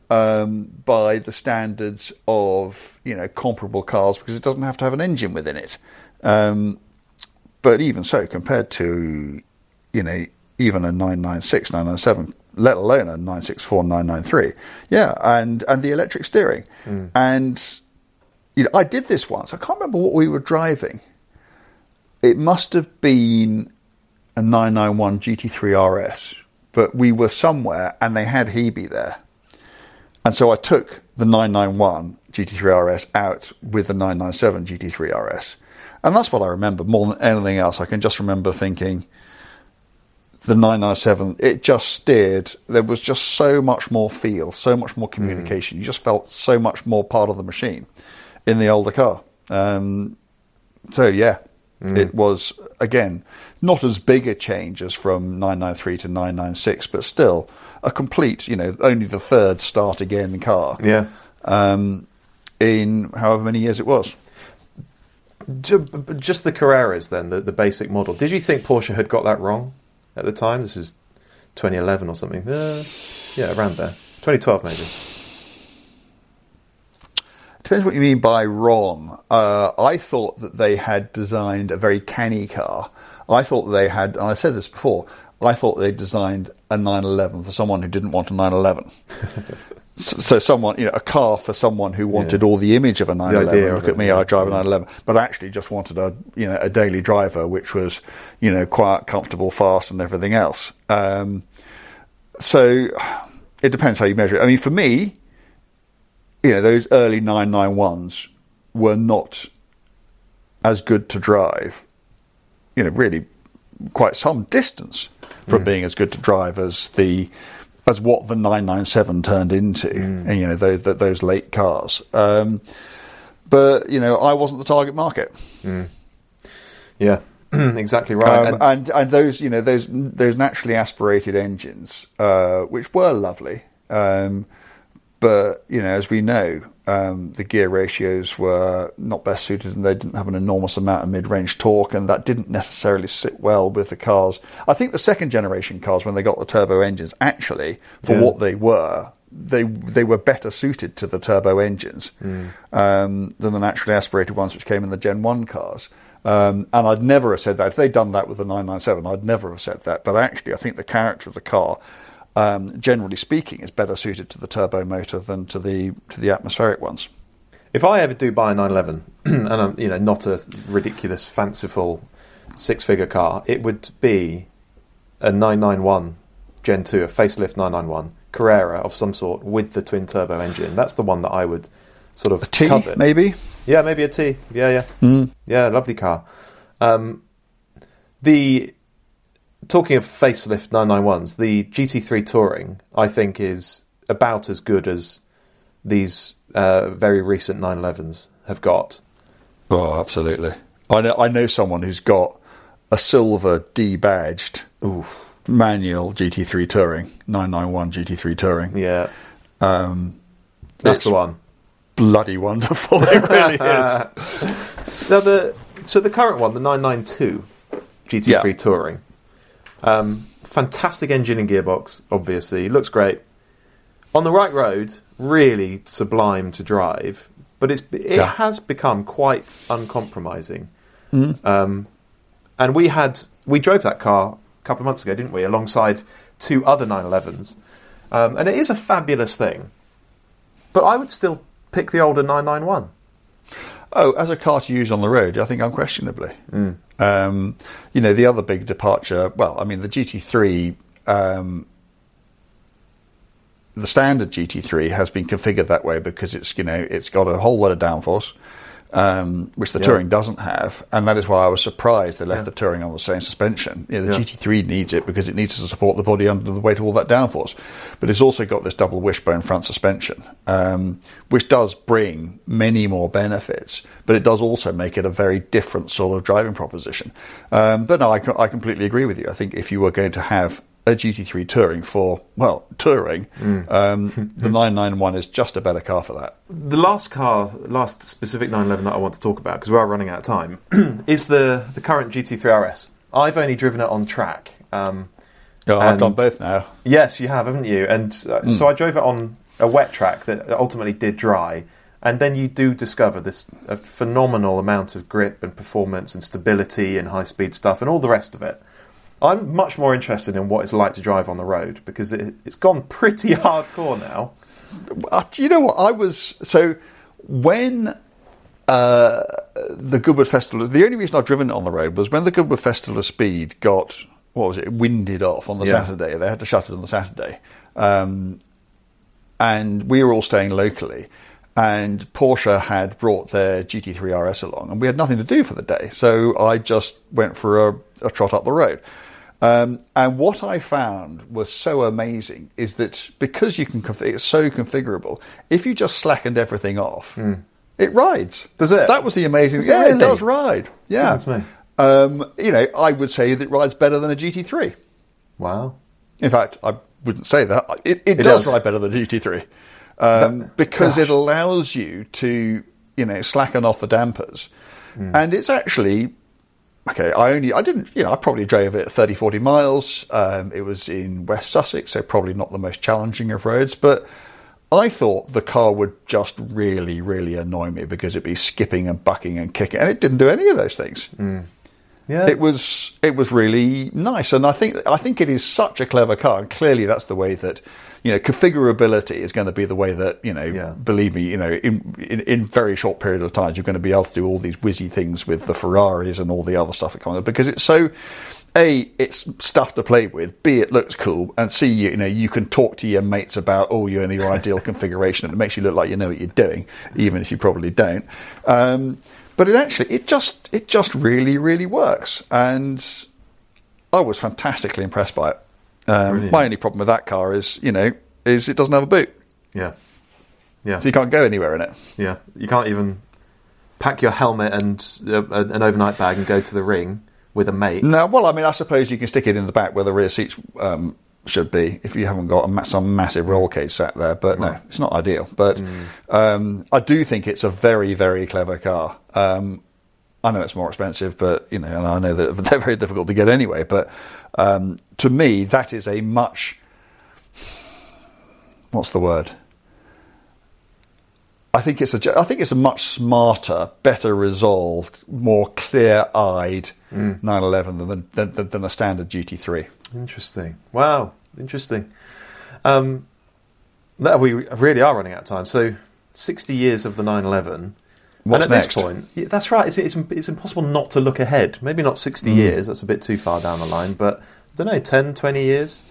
um, by the standards of you know comparable cars because it doesn't have to have an engine within it. Um, but even so, compared to you know even a 996, 997, let alone a 964, 993, yeah, and and the electric steering, mm. and you know I did this once. I can't remember what we were driving. It must have been a 991 GT3 RS, but we were somewhere and they had Hebe there. And so I took the 991 GT3 RS out with the 997 GT3 RS. And that's what I remember more than anything else. I can just remember thinking the 997, it just steered. There was just so much more feel, so much more communication. You just felt so much more part of the machine in the older car. Um, so, yeah, it was, again, not as big a change as from 993 to 996, but still a complete, you know, only the third start again car Yeah. um, in however many years it was. Just the Carreras, then, the, the basic model. Did you think Porsche had got that wrong at the time? This is 2011 or something. Uh, yeah, around there. 2012, maybe. Depends what you mean by wrong. Uh, I thought that they had designed a very canny car. I thought they had, and I said this before, I thought they designed a 911 for someone who didn't want a 911. so, so someone, you know, a car for someone who wanted Yeah. all the image of a 911. idea Look at it, me, yeah. I drive a 911, but actually just wanted a, you know, a daily driver, which was, you know, quiet, comfortable, fast, and everything else. Um, so it depends how you measure it. I mean, for me, you know, those early 991s were not as good to drive, you know, really quite some distance from being as good to drive as the as what the 997 turned into, and you know those, those late cars. Um, but you know, I wasn't the target market. Yeah, exactly right. Um, And- and and those you know those those naturally aspirated engines, uh, which were lovely, um, but you know as we know, um, the gear ratios were not best suited, and they didn't have an enormous amount of mid-range torque, and that didn't necessarily sit well with the cars. I think the second generation cars, when they got the turbo engines, actually for Yeah. what they were. They they were better suited to the turbo engines um, than the naturally aspirated ones which came in the Gen One cars. Um, and I'd never have said that. If they'd done that with the 997, I'd never have said that. But actually, I think the character of the car, um, generally speaking, is better suited to the turbo motor than to the to the atmospheric ones. If I ever do buy a 911, and I'm you know not a ridiculous, fanciful six-figure car, it would be a 991 Gen 2, a facelift 991 Carrera of some sort with the twin turbo engine. That's the one that I would sort of A T, covet. maybe. Yeah, maybe a T. Yeah, yeah, yeah. Lovely car. Um, the talking of facelift 991s, the GT3 Touring, I think, is about as good as these uh, very recent 911s have got. Oh, absolutely. I know. I know someone who's got a silver D-badged manual GT3 Touring, 991 GT3 Touring. Yeah, Um, that's the one. bloody wonderful. It really is. Now the so the current one, the 992 GT3 Yeah. Touring, um, fantastic engine and gearbox. Obviously, looks great on the right road. Really sublime to drive, but it's it Yeah. has become quite uncompromising. Um, and we had we drove that car a couple of months ago, didn't we? Alongside two other 911s, um, and it is a fabulous thing. But I would still pick the older 991. Oh, as a car to use on the road, I think unquestionably. Um, you know, the other big departure, well, I mean, the GT3, um, the standard GT3 has been configured that way because it's, you know, it's got a whole lot of downforce, um, which the Yeah. Touring doesn't have. And that is why I was surprised they left the Touring on the same suspension. You know, the Yeah. GT3 needs it because it needs to support the body under the weight of all that downforce. But it's also got this double wishbone front suspension, um, which does bring many more benefits, but it does also make it a very different sort of driving proposition. Um, but no, I, I completely agree with you. I think if you were going to have a GT3 Touring for well touring, Mm. um, the 991 is just a better car for that. The last car, last specific 911 that I want to talk about because we are running out of time, is the the current GT3 RS. I've only driven it on track. Um, Yeah, I've done both now. yes, you have, haven't you? And uh, so I drove it on a wet track that ultimately did dry. And then you do discover this a phenomenal amount of grip and performance and stability and high speed stuff and all the rest of it. I'm much more interested in what it's like to drive on the road because it, it's gone pretty hardcore now. Uh, you know what? I was so when uh, the Goodwood Festival. The only reason I've driven it on the road was when the Goodwood Festival of Speed got what was it winded off on the Yeah. Saturday. They had to shut it on the Saturday, um, and we were all staying locally. And Porsche had brought their GT3 RS along, and we had nothing to do for the day. So I just went for a, a trot up the road. Um, and what I found was so amazing is that because you can, conf- it's so configurable. If you just slackened everything off, it rides. Does it? That was the amazing. Does it yeah, really? it does ride. Yeah. that's me. Um, you know, I would say that it rides better than a GT3. Wow. In fact, I wouldn't say that. It, it, It does, does. ride better than a GT3 um, because it allows you to, you know, slacken off the dampers, Hmm. and it's actually okay. I only, I didn't, you know, I probably drove it 30, 40 miles. Um, it was in West Sussex, so probably not the most challenging of roads, but. I thought the car would just really, really annoy me because it'd be skipping and bucking and kicking, and it didn't do any of those things Yeah. it was it was really nice, and I think I think it is such a clever car, and clearly that's the way that you know configurability is going to be the way that you know. Yeah. Believe me, you know, in, in in very short period of time, you're going to be able to do all these whizzy things with the Ferraris and all the other stuff that comes up because it's so. A, it's stuff to play with. B, it looks cool, and C, you, you know, you can talk to your mates about, oh, you're in your ideal configuration, and it makes you look like you know what you're doing, even if you probably don't. Um, but it actually, it just, it just really, really works, and I was fantastically impressed by it. Um, my only problem with that car is, you know, is it doesn't have a boot, Yeah. Yeah. so you can't go anywhere in it. Yeah. You can't even pack your helmet and uh, an overnight bag and go to the ring with a mate. No, well, I mean, I suppose you can stick it in the back where the rear seats um, should be if you haven't got a some massive roll cage sat there. But no, it's not ideal. But um, I do think it's a very, very clever car. Um, I know it's more expensive, but you know, and I know that they're very difficult to get anyway. But um, to me, that is a much what's the word? I think it's a I think it's a much smarter, better resolved, more clear-eyed 911 than, than, than, than a standard GT3. Interesting. Wow. Interesting. Um, that we really are running out of time. So, 60 years of the 911. What's and at next? this point, yeah, that's right. It's, it's, it's impossible not to look ahead. Maybe not 60 Mm. years, that's a bit too far down the line, but I don't know, 10, 20 years.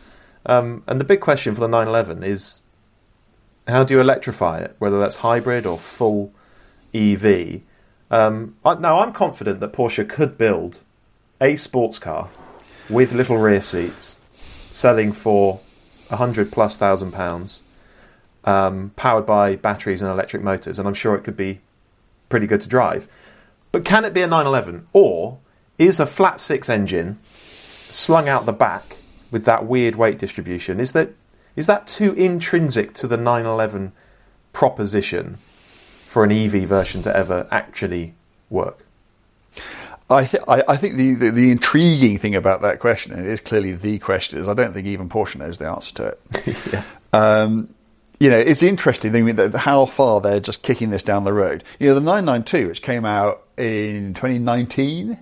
Um, and the big question for the 911 is how do you electrify it, whether that's hybrid or full EV? Um, I, now, I'm confident that Porsche could build a sports car with little rear seats, selling for a hundred plus thousand pounds, um, powered by batteries and electric motors, and I'm sure it could be pretty good to drive. But can it be a 911, or is a flat six engine slung out the back with that weird weight distribution? Is that is that too intrinsic to the 911 proposition for an EV version to ever actually work? I, th- I, I think the, the, the intriguing thing about that question, and it is clearly the question, is I don't think even Porsche knows the answer to it. yeah. Um, you know, it's interesting how far they're just kicking this down the road. You know, the 992, which came out in 2019,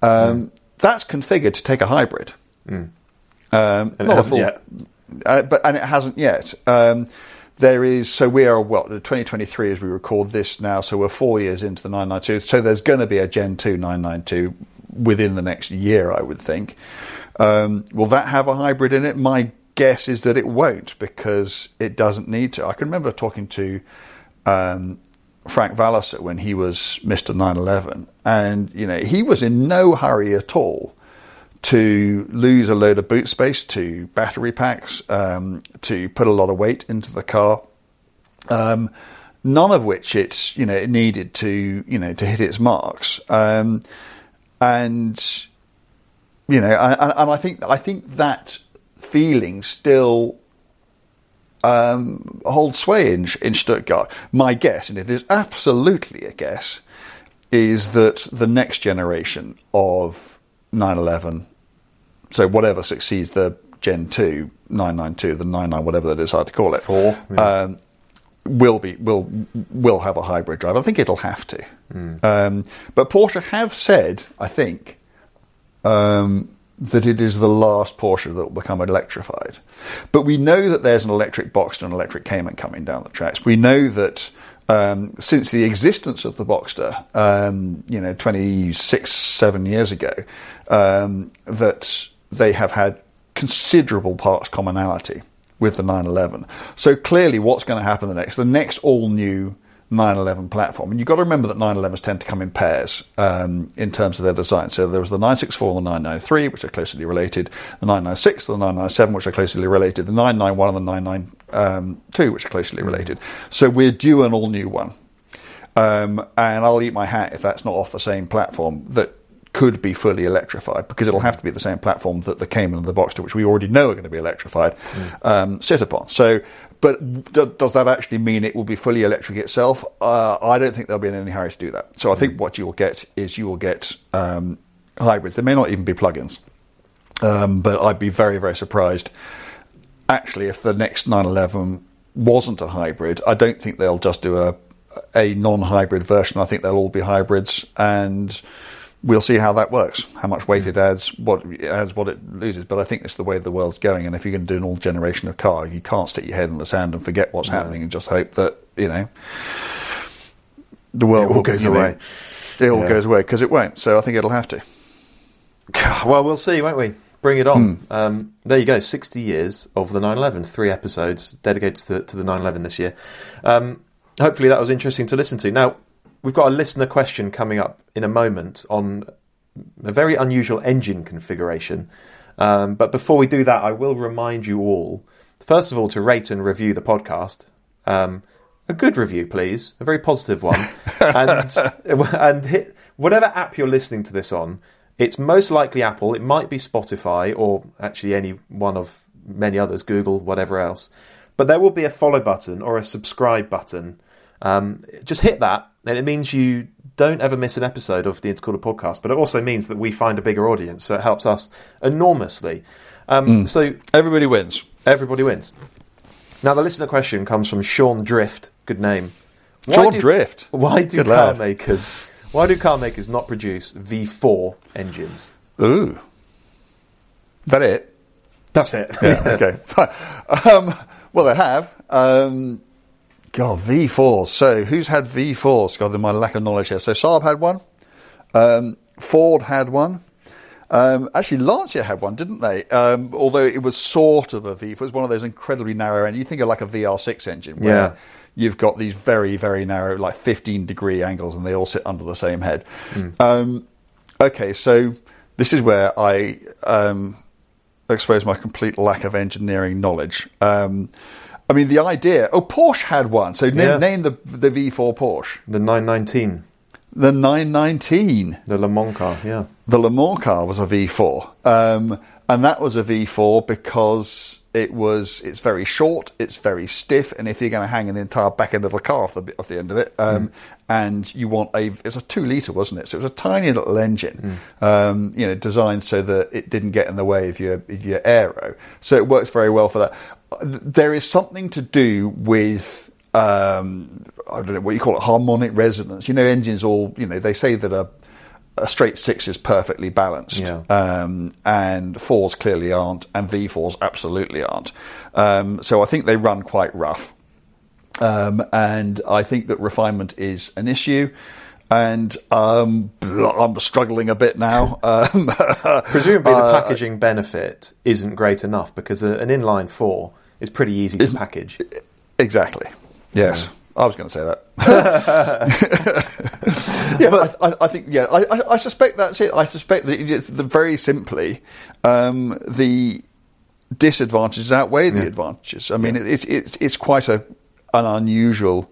um, that's configured to take a hybrid. Um, And it hasn't full- yet. uh, but and it hasn't yet. Um, there is so we are what 2023 as we record this now. So we're four years into the 992. So there's going to be a Gen 2 992 within the next year, I would think. Um, will that have a hybrid in it? My guess is that it won't because it doesn't need to. I can remember talking to um, Frank Walliser when he was Mr. 911, and you know he was in no hurry at all to lose a load of boot space to battery packs, um, to put a lot of weight into the car. Um, none of which it's you know it needed to you know to hit its marks. Um, and you know, and I think I think that feeling still um, holds sway in, in Stuttgart. My guess, and it is absolutely a guess, is that the next generation of 911, so whatever succeeds the Gen 2, 992, the 99, whatever they decide to call it, Four, yeah. um, will be will will have a hybrid drive. I think it'll have to. Um, but Porsche have said, I think, um, that it is the last Porsche that will become electrified. But we know that there's an electric Boxster and electric Cayman coming down the tracks. We know that um, since the existence of the Boxster, um, you know, 26, 7 years ago, um, that they have had considerable parts commonality with the 911. So clearly what's going to happen the next, the next all new 911 platform. And you've got to remember that 911s tend to come in pairs um, in terms of their design. So there was the 964 and the 993, which are closely related, the 996, and the 997, which are closely related, the 991 and the 992, which are closely related. So we're due an all new one. Um, and I'll eat my hat if that's not off the same platform that could be fully electrified because it'll have to be the same platform that the Cayman and the Boxster, which we already know are going to be electrified, um, sit upon. So, but d- does that actually mean it will be fully electric itself? Uh, I don't think they'll be in any hurry to do that. So I think what you will get is you will get um, hybrids. They may not even be plug-ins, um, but I'd be very, very surprised actually if the next 911 wasn't a hybrid. I don't think they'll just do a a non-hybrid version. I think they'll all be hybrids, and we'll see how that works. How much weight it adds, what it adds, what it loses. But I think it's the way the world's going. And if you're going to do an all generation of car, you can't stick your head in the sand and forget what's happening and just hope that you know the world all will- goes you know, away. It all Yeah. goes away because it won't. So I think it'll have to. Well, we'll see, won't we? Bring it on. Hmm. Um, there you go. 60 years of the 911. Three episodes dedicated to, to the 911 this year. Um, hopefully that was interesting to listen to. Now, we've got a listener question coming up in a moment on a very unusual engine configuration. Um, but before we do that, I will remind you all, first of all, to rate and review the podcast. Um, a good review, please, a very positive one, and and hit whatever app you're listening to this on. It's most likely Apple. It might be Spotify or actually any one of many others, Google, whatever else. But there will be a follow button or a subscribe button. Um, just hit that, and it means you don't ever miss an episode of the Intercooler podcast. But it also means that we find a bigger audience, so it helps us enormously. Um, So Everybody wins. everybody wins. Now, the listener question comes from Sean Drift. Good name. Sean do- Drift. Why do Good car lad. makers? Why do car makers not produce V4 engines? Ooh, that it? That's it. Yeah, okay. Um, well, they have. Um, God, V4s. So, who's had V4s? God, my lack of knowledge here. So, Saab had one. Um, Ford had one. Um, actually, Lancia had one, didn't they? Um, although it was sort of a V4. It was one of those incredibly narrow engines. You think of like a VR6 engine where Yeah. you've got these very, very narrow, like 15 degree angles, and they all sit under the same head. Um, okay, so this is where I um, expose my complete lack of engineering knowledge. I mean, the idea. Oh, Porsche had one. So name, Yeah. name the the V4 Porsche. The 919, The 919. the Le Mans car. Yeah. The Le Mans car was a V4, um, and that was a V4 because it was it's very short, it's very stiff, and if you're going to hang an entire back end of the car off the, off the end of it, um, and you want a it's a two liter, wasn't it? So it was a tiny little engine, um, you know, designed so that it didn't get in the way of your of your aero. So it works very well for that. There is something to do with um, I don't know what you call it, harmonic resonance. You know, engines all you know they say that a a straight six is perfectly balanced, Yeah. um, and fours clearly aren't, and V fours absolutely aren't. Um, so I think they run quite rough, um, and I think that refinement is an issue. And um, I'm struggling a bit now. Um, Presumably, the packaging benefit isn't great enough because an inline four is pretty easy to package. Exactly. Yes, I was going to say that. yeah, but I, I think. Yeah, I, I, I suspect that's it. I suspect that it's the, very simply um, the disadvantages outweigh the advantages. I mean, it's it's it's quite a an unusual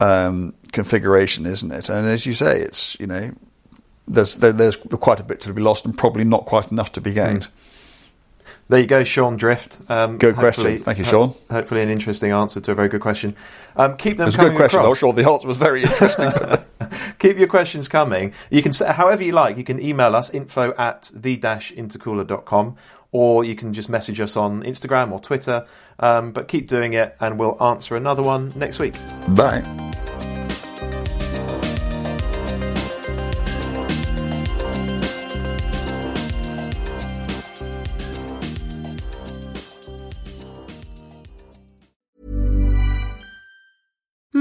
um, configuration, isn't it? And as you say, it's you know there's there, there's quite a bit to be lost and probably not quite enough to be gained. There you go, Sean Drift. Um, Good question. Thank you, Sean. Ho- hopefully, an interesting answer to a very good question. Um, keep them It was a good question. across. I'm sure the answer was very interesting. keep your questions coming. You can, however you like, you can email us info at the-intercooler.com or you can just message us on Instagram or Twitter. Um, but keep doing it and we'll answer another one next week. Bye.